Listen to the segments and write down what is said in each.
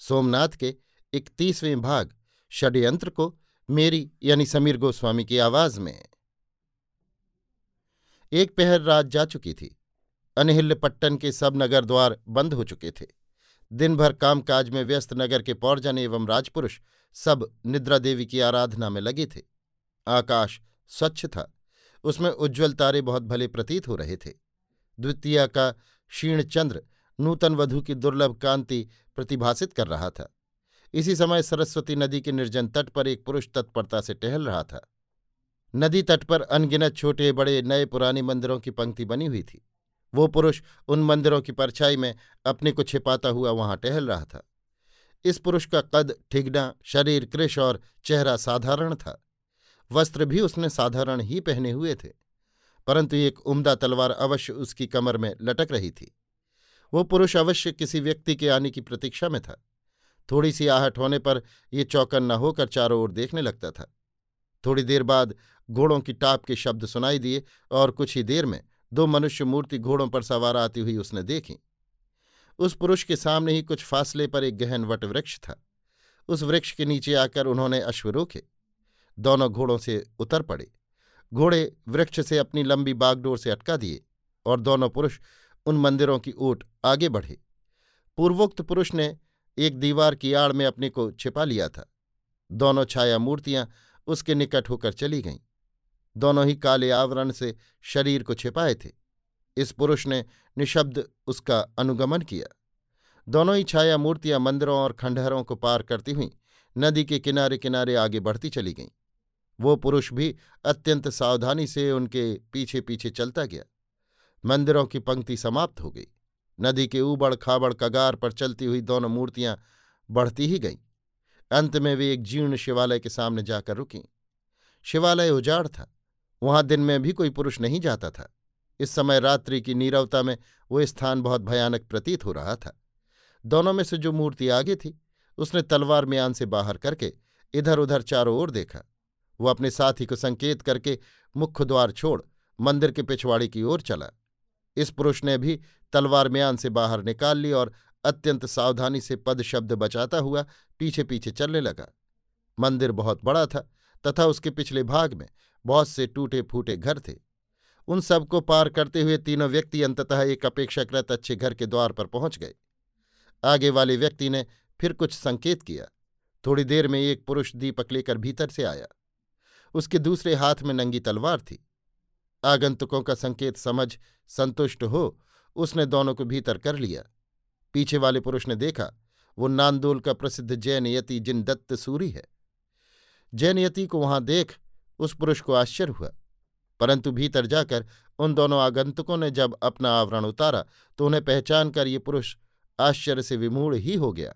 सोमनाथ के इकतीसवें भाग, षड्यंत्र को मेरी यानी समीर गोस्वामी की आवाज़ में। एक पहर रात जा चुकी थी। अनहिल्य पट्टन के सब नगर द्वार बंद हो चुके थे। दिन भर कामकाज में व्यस्त नगर के पौरजन एवं राजपुरुष सब निद्रा देवी की आराधना में लगे थे। आकाश स्वच्छ था। उसमें उज्ज्वल तारे बहुत भले प्रतीत हो रहे थे। द्वितीय का क्षीण चंद्र नूतन वधु की दुर्लभ कांति प्रतिभासित कर रहा था। इसी समय सरस्वती नदी के निर्जन तट पर एक पुरुष तत्परता से टहल रहा था। नदी तट पर अनगिनत छोटे बड़े नए पुराने मंदिरों की पंक्ति बनी हुई थी। वो पुरुष उन मंदिरों की परछाई में अपने को छिपाता हुआ वहाँ टहल रहा था। इस पुरुष का कद, ठिगना, शरीर कृश और चेहरा साधारण था। वस्त्र भी उसने साधारण ही पहने हुए थे। परंतु एक उम्दा तलवार अवश्य उसकी कमर में लटक रही थी। वो पुरुष अवश्य किसी व्यक्ति के आने की प्रतीक्षा में था। थोड़ी सी आहट होने पर ये न होकर चारों ओर देखने लगता था। थोड़ी देर बाद घोड़ों की टाप के शब्द सुनाई दिए और कुछ ही देर में दो मनुष्य मूर्ति घोड़ों पर सवार आती हुई उसने देखी। उस पुरुष के सामने ही कुछ फासले पर एक गहन वट वृक्ष था। उस वृक्ष के नीचे आकर उन्होंने अश्व रोके। दोनों घोड़ों से उतर पड़े। घोड़े वृक्ष से अपनी लंबी बागडोर से अटका दिए और दोनों पुरुष उन मंदिरों की ओट आगे बढ़े। पूर्वोक्त पुरुष ने एक दीवार की आड़ में अपने को छिपा लिया था। दोनों छाया मूर्तियाँ उसके निकट होकर चली गईं। दोनों ही काले आवरण से शरीर को छिपाए थे। इस पुरुष ने निशब्द उसका अनुगमन किया। दोनों ही छाया मूर्तियाँ मंदिरों और खंडहरों को पार करती हुई नदी के किनारे किनारे आगे बढ़ती चली गईं। वो पुरुष भी अत्यंत सावधानी से उनके पीछे पीछे चलता गया। मंदिरों की पंक्ति समाप्त हो गई। नदी के ऊबड़ खाबड़ कगार पर चलती हुई दोनों मूर्तियाँ बढ़ती ही गईं। अंत में वे एक जीर्ण शिवालय के सामने जाकर रुकीं। शिवालय उजाड़ था। वहाँ दिन में भी कोई पुरुष नहीं जाता था। इस समय रात्रि की नीरवता में वो स्थान बहुत भयानक प्रतीत हो रहा था। दोनों में से जो मूर्ति आगे थी, उसने तलवार म्यान से बाहर करके इधर उधर चारों ओर देखा। वो अपने साथी को संकेत करके मुख्य द्वार छोड़ मंदिर के पिछवाड़े की ओर चला। इस पुरुष ने भी तलवार म्यान से बाहर निकाल ली और अत्यंत सावधानी से पद शब्द बचाता हुआ पीछे पीछे चलने लगा। मंदिर बहुत बड़ा था तथा उसके पिछले भाग में बहुत से टूटे फूटे घर थे। उन सबको पार करते हुए तीनों व्यक्ति अंततः एक अपेक्षाकृत अच्छे घर के द्वार पर पहुँच गए। आगे वाले व्यक्ति ने फिर कुछ संकेत किया। थोड़ी देर में एक पुरुष दीपक लेकर भीतर से आया। उसके दूसरे हाथ में नंगी तलवार थी। आगंतुकों का संकेत समझ संतुष्ट हो, उसने दोनों को भीतर कर लिया। पीछे वाले पुरुष ने देखा, वो नांदोल का प्रसिद्ध जैनयति जिन दत्त सूरी है। जैनयति को वहाँ देख, उस पुरुष को आश्चर्य हुआ। परंतु भीतर जाकर उन दोनों आगंतुकों ने जब अपना आवरण उतारा तो उन्हें पहचान कर ये पुरुष आश्चर्य से विमूढ़ ही हो गया।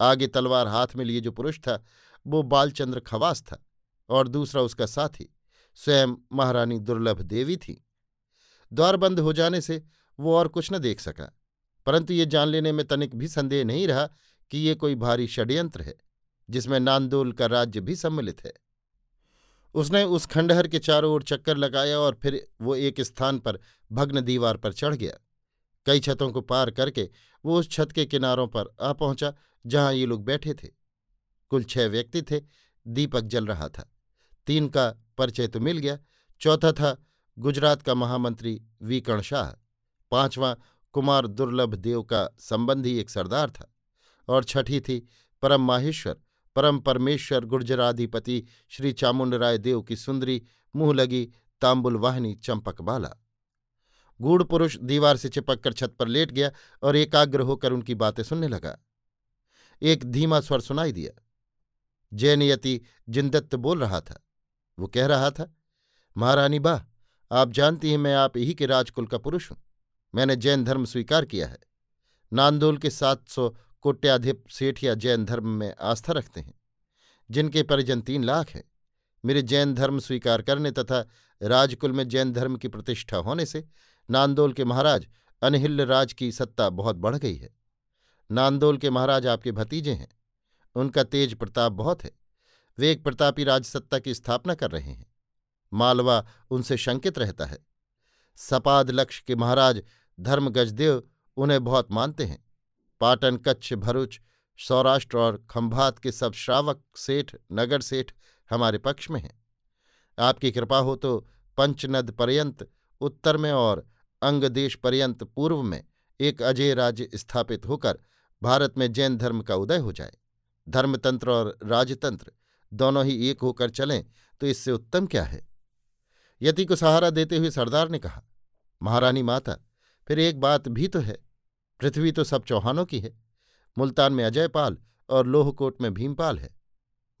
आगे तलवार हाथ में लिए जो पुरुष था, वो बालचंद्र खवास था और दूसरा उसका साथी। स्वयं महारानी दुर्लभ देवी थी। द्वार बंद हो जाने से वो और कुछ न देख सका, परंतु ये जान लेने में तनिक भी संदेह नहीं रहा कि ये कोई भारी षड्यंत्र है, जिसमें नांदोल का राज्य भी सम्मिलित है। उसने उस खंडहर के चारों ओर चक्कर लगाया और फिर वो एक स्थान पर भग्न दीवार पर चढ़ गया। कई छतों को पार करके वो उस छत के किनारों पर आ पहुँचा, जहाँ ये लोग बैठे थे। कुल छह व्यक्ति थे, दीपक जल रहा था। तीन का परिचय तो मिल गया। चौथा था, गुजरात का महामंत्री वीकण शाह। पांचवां, कुमार दुर्लभ देव का संबंधी एक सरदार था। और छठी थी, परम माहेश्वर, परम परमेश्वर गुर्जराधिपति श्री चामुंडराय देव की सुंदरी, मुँह लगी, तांबुल चंपक बाला। गूढ़ पुरुष दीवार से चिपक कर छत पर लेट गया और एकाग्र होकर उनकी बातें सुनने लगा। एक धीमा स्वर सुनाई दिया। जैनयति जिंदत्त बोल रहा था। वो कह रहा था, महारानी बा, आप जानती हैं मैं आप ही के राजकुल का पुरुष हूँ। मैंने जैन धर्म स्वीकार किया है। नांदोल के सात सौ कोट्याधिप सेठिया जैन धर्म में आस्था रखते हैं, जिनके परिजन तीन लाख हैं। मेरे जैन धर्म स्वीकार करने तथा राजकुल में जैन धर्म की प्रतिष्ठा होने से नांदोल के महाराज अनहिल्य राज की सत्ता बहुत बढ़ गई है। नांदोल के महाराज आपके भतीजे हैं। उनका तेज प्रताप बहुत है। वे एक प्रतापी राजसत्ता की स्थापना कर रहे हैं। मालवा उनसे शंकित रहता है। सपाद लक्ष्य के महाराज धर्म गजदेव उन्हें बहुत मानते हैं। पाटन, कच्छ, भरूच, सौराष्ट्र और खंभात के सब श्रावक सेठ, नगर सेठ हमारे पक्ष में हैं। आपकी कृपा हो तो पंचनद पर्यंत, उत्तर में और अंगदेश पर्यंत पूर्व में एक अजय राज्य स्थापित होकर भारत में जैन धर्म का उदय हो जाए। धर्मतंत्र और राजतंत्र दोनों ही एक होकर चलें तो इससे उत्तम क्या है? यति को सहारा देते हुए सरदार ने कहा, महारानी माता, फिर एक बात भी तो है। पृथ्वी तो सब चौहानों की है। मुल्तान में अजयपाल और लोहकोट में भीमपाल है।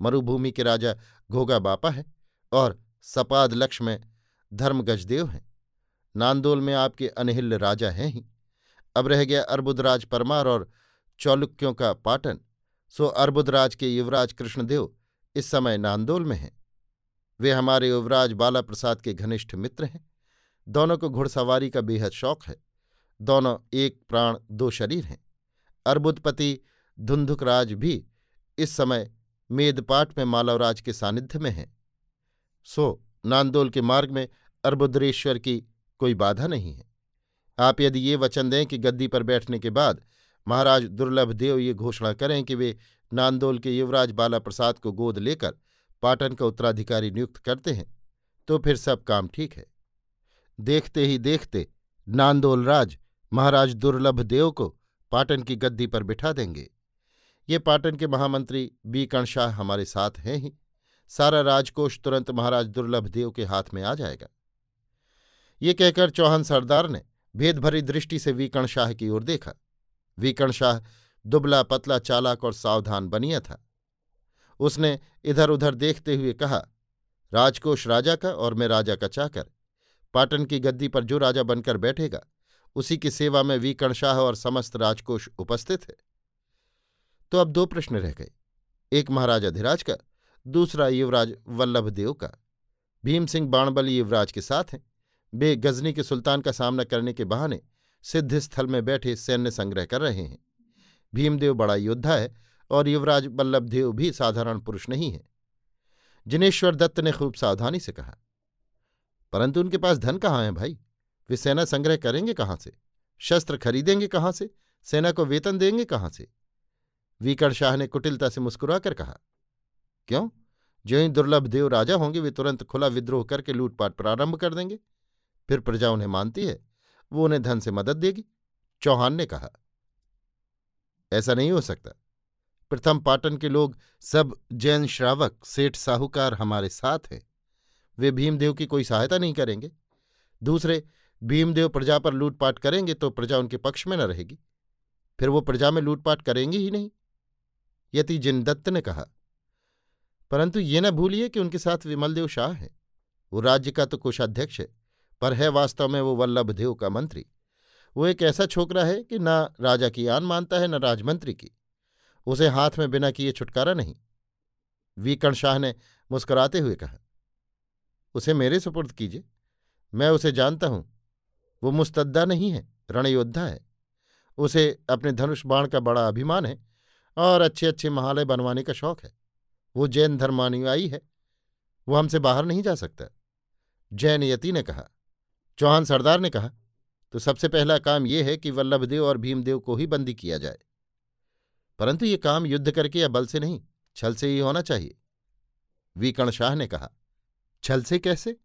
मरुभूमि के राजा घोगा बापा है और सपाद लक्ष्य में धर्मगजदेव हैं। नांदोल में आपके अनहिल्य राजा हैं ही। अब रह गया अर्बुदराज परमार और चौलुक्यों का पाटन। सो अर्बुदराज के युवराज कृष्णदेव इस समय नांदोल में हैं। वे हमारे युवराज बाला प्रसाद के घनिष्ठ मित्र हैं। दोनों को घुड़सवारी का बेहद शौक है। दोनों एक प्राण, दो शरीर हैं। अर्बुदपति धुंधुकराज भी इस समय मेदपाट में मालवराज के सानिध्य में हैं। सो, नांदोल के मार्ग में अर्बुद्रेश्वर की कोई बाधा नहीं है। आप यदि ये वचन दें कि गद्दी पर बैठने के बाद महाराज दुर्लभ देव ये घोषणा करें कि वे नांदोल के युवराज बाला प्रसाद को गोद लेकर पाटन का उत्तराधिकारी नियुक्त करते हैं तो फिर सब काम ठीक है। देखते ही देखते नांदोल राज महाराज दुर्लभ देव को पाटन की गद्दी पर बिठा देंगे। ये पाटन के महामंत्री बीकण शाह हमारे साथ हैं ही। सारा राजकोष तुरंत महाराज दुर्लभ देव के हाथ में आ जाएगा। ये कहकर चौहान सरदार ने भेदभरी दृष्टि से वीकण शाह की ओर देखा। वीकण शाह दुबला पतला चालाक और सावधान बनिया था। उसने इधर उधर देखते हुए कहा, राजकोष राजा का और मैं राजा का चाकर। पाटन की गद्दी पर जो राजा बनकर बैठेगा, उसी की सेवा में वीकण शाह और समस्त राजकोष उपस्थित है। तो अब दो प्रश्न रह गए। एक महाराज अधिराज का, दूसरा युवराज वल्लभदेव का। भीम सिंह बाणबल युवराज के साथ हैं। वे गजनी के सुल्तान का सामना करने के बहाने सिद्ध स्थल में बैठे सैन्य संग्रह कर रहे हैं। भीमदेव बड़ा योद्धा है और युवराज बल्लभदेव भी साधारण पुरुष नहीं है। जिनेश्वर दत्त ने खूब सावधानी से कहा। परंतु उनके पास धन कहाँ है भाई? वे सेना संग्रह करेंगे कहाँ से? शस्त्र खरीदेंगे कहाँ से? सेना को वेतन देंगे कहाँ से? वीकण शाह ने कुटिलता से मुस्कुराकर कहा, क्यों? जो ही दुर्लभ देव राजा होंगे, वे तुरंत खुला विद्रोह करके लूटपाट प्रारंभ कर देंगे। फिर प्रजा उन्हें मानती है, वो उन्हें धन से मदद देगी। चौहान ने कहा ऐसा नहीं हो सकता। प्रथम पाटन के लोग सब जैन श्रावक, सेठ साहूकार हमारे साथ हैं। वे भीमदेव की कोई सहायता नहीं करेंगे। दूसरे, भीमदेव प्रजा पर लूटपाट करेंगे तो प्रजा उनके पक्ष में न रहेगी। फिर वो प्रजा में लूटपाट करेंगे ही नहीं। यति जिनदत्त ने कहा। परंतु ये न भूलिए कि उनके साथ विमलदेव शाह है। वो राज्य का तो कोषाध्यक्ष है, पर है वास्तव में वो वल्लभदेव का मंत्री। वो एक ऐसा छोकरा है कि न राजा की आन मानता है, न राजमंत्री की। उसे हाथ में बिना किए छुटकारा नहीं। वीकण शाह ने मुस्कुराते हुए कहा, उसे मेरे सुपुर्द कीजिए। मैं उसे जानता हूँ। वो मुस्तद्दा नहीं है, रणयोद्धा है। उसे अपने धनुष बाण का बड़ा अभिमान है और अच्छे अच्छे महालय बनवाने का शौक है। वो जैन धर्मानुयायी है। वो हमसे बाहर नहीं जा सकता। जैन यति ने कहा, चौहान सरदार ने कहा तो सबसे पहला काम यह है कि वल्लभदेव और भीमदेव को ही बंदी किया जाए। परंतु ये काम युद्ध करके या बल से नहीं, छल से ही होना चाहिए। वीकण शाह ने कहा, छल से कैसे?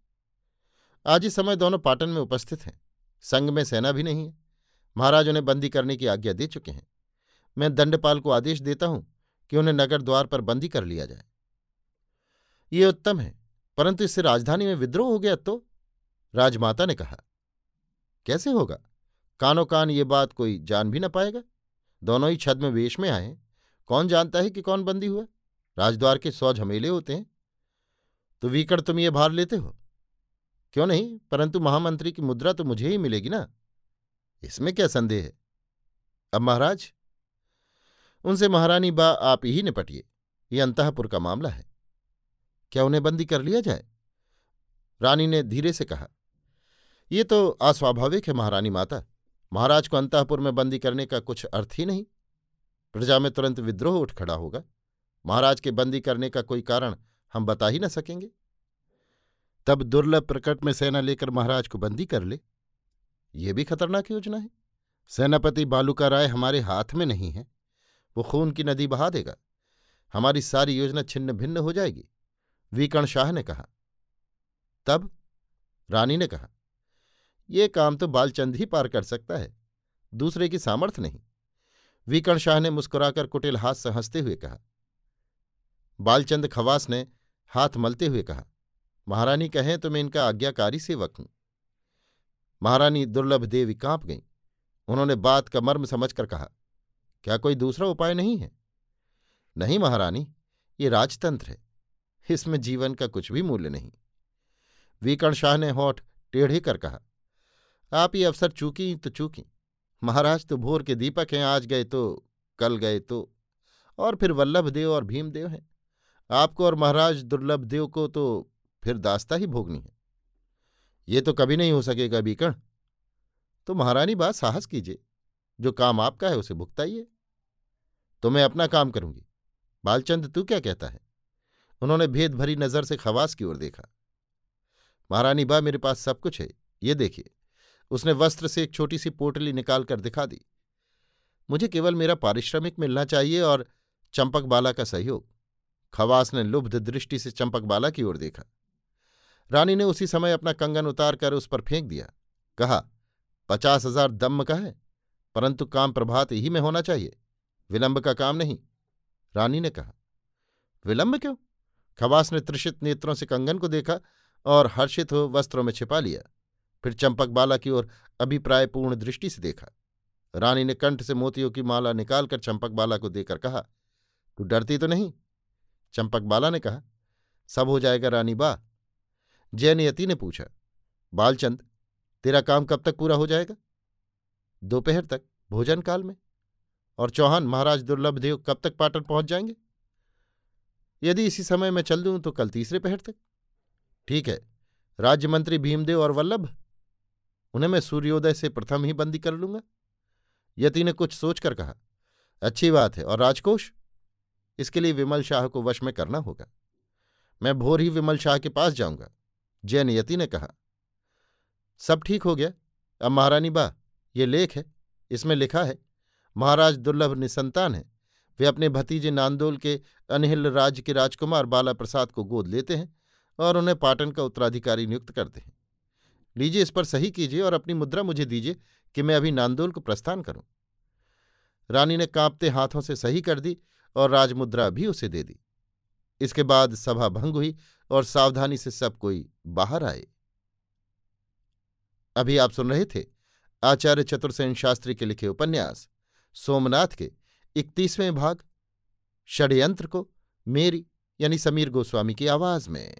आज इस समय दोनों पाटन में उपस्थित हैं। संघ में सेना भी नहीं है। महाराज उन्हें बंदी करने की आज्ञा दे चुके हैं। मैं दंडपाल को आदेश देता हूँ कि उन्हें नगर द्वार पर बंदी कर लिया जाए। ये उत्तम है, परंतु इससे राजधानी में विद्रोह हो गया तो? राजमाता ने कहा कैसे होगा? कानो कान ये बात कोई जान भी न पाएगा। दोनों ही छद में वेश में आए कौन जानता है कि कौन बंदी हुआ? राजद्वार के सौ झमेले होते हैं। तो वीकड़ तुम ये भार लेते हो? क्यों नहीं? परंतु महामंत्री की मुद्रा तो मुझे ही मिलेगी ना। इसमें क्या संदेह है? अब महाराज, उनसे महारानी बा आप ही निपटिए। ये अंतपुर का मामला है। क्या उन्हें बंदी कर लिया जाए? रानी ने धीरे से कहा। ये तो अस्वाभाविक है, महारानी माता। महाराज को अंतपुर में बंदी करने का कुछ अर्थ ही नहीं। प्रजा में तुरंत विद्रोह उठ खड़ा होगा। महाराज के बंदी करने का कोई कारण हम बता ही न सकेंगे। तब दुर्लभ प्रकट में सेना लेकर महाराज को बंदी कर ले। ये भी खतरनाक योजना है। सेनापति बालूका राय हमारे हाथ में नहीं है। वो खून की नदी बहा देगा। हमारी सारी योजना छिन्न भिन्न हो जाएगी। वीकण शाह ने कहा। तब रानी ने कहा ये काम तो बालचंद ही पार कर सकता है, दूसरे की सामर्थ्य नहीं। वीकण शाह ने मुस्कुराकर कुटिल हाथ से हँसते हुए कहा। बालचंद खवास ने हाथ मलते हुए कहा, महारानी कहें तो मैं इनका आज्ञाकारी सेवक हूँ। महारानी दुर्लभ देवी काँप गईं। उन्होंने बात का मर्म समझकर कहा, क्या कोई दूसरा उपाय नहीं है? नहीं महारानी, ये राजतंत्र है। इसमें जीवन का कुछ भी मूल्य नहीं। वीकण शाह ने होठ टेढ़े कर कहा आप ये अवसर चूकी तो चूकी। महाराज तो भोर के दीपक हैं, आज गए तो कल गए तो। और फिर वल्लभ देव और भीमदेव हैं। आपको और महाराज दुर्लभ देव को तो फिर दास्ता ही भोगनी है। ये तो कभी नहीं हो सकेगा बीकण तो महारानी बात साहस कीजिए। जो काम आपका है उसे भुगताइए। तो मैं अपना काम करूँगी। बालचंद, तू क्या कहता है? उन्होंने भेद भरी नज़र से खवास की ओर देखा। महारानी बा, मेरे पास सब कुछ है। ये देखिए। उसने वस्त्र से एक छोटी सी पोटली निकालकर दिखा दी। मुझे केवल मेरा पारिश्रमिक मिलना चाहिए और चंपक बाला का सहयोग। खवास ने लुब्ध दृष्टि से चंपक बाला की ओर देखा। रानी ने उसी समय अपना कंगन उतार कर उस पर फेंक दिया। कहा, पचास हज़ार दम्म का है, परंतु काम प्रभात ही में होना चाहिए। विलंब का काम नहीं। रानी ने कहा, विलंब क्यों? खवास ने त्रिषित नेत्रों से कंगन को देखा और हर्षित हो वस्त्रों में छिपा लिया। फिर चंपक बाला की ओर अभिप्रायपूर्ण दृष्टि से देखा। रानी ने कंठ से मोतियों की माला निकालकर चंपक बाला को देकर कहा, तू डरती तो नहीं? चंपक बाला ने कहा, सब हो जाएगा रानी बा। जयनियति ने पूछा, बालचंद, तेरा काम कब तक पूरा हो जाएगा? दोपहर तक, भोजन काल में। और चौहान, महाराज दुर्लभ देव कब तक पाटन पहुँच जाएँगे? यदि इसी समय मैं चल दूँ तो कल तीसरे पहर तक। ठीक है। राज्य मंत्री भीमदेव और वल्लभ उन्हें मैं सूर्योदय से प्रथम ही बंदी कर लूँगा। यति ने कुछ सोचकर कहा, अच्छी बात है, और राजकोष? इसके लिए विमल शाह को वश में करना होगा। मैं भोर ही विमल शाह के पास जाऊँगा। जैन यति ने कहा, सब ठीक हो गया। अब महारानी बा, ये लेख है, इसमें लिखा है, महाराज दुर्लभ निसंतान है। वे अपने भतीजे नांदोल के अनहिल राज्य के राजकुमार बाला प्रसाद को गोद लेते हैं और उन्हें पाटन का उत्तराधिकारी नियुक्त करते हैं। लीजिए, इस पर सही कीजिए और अपनी मुद्रा मुझे दीजिए कि मैं अभी नांदोल को प्रस्थान करूँ। रानी ने कांपते हाथों से सही कर दी और राजमुद्रा भी उसे दे दी। इसके बाद सभा भंग हुई और सावधानी से सब कोई बाहर आए। अभी आप सुन रहे थे आचार्य चतुर्सेन शास्त्री के लिखे उपन्यास, सोमनाथ के इकतीसवें भाग, षड्यंत्र को मेरी यानी समीर गोस्वामी की आवाज़ में।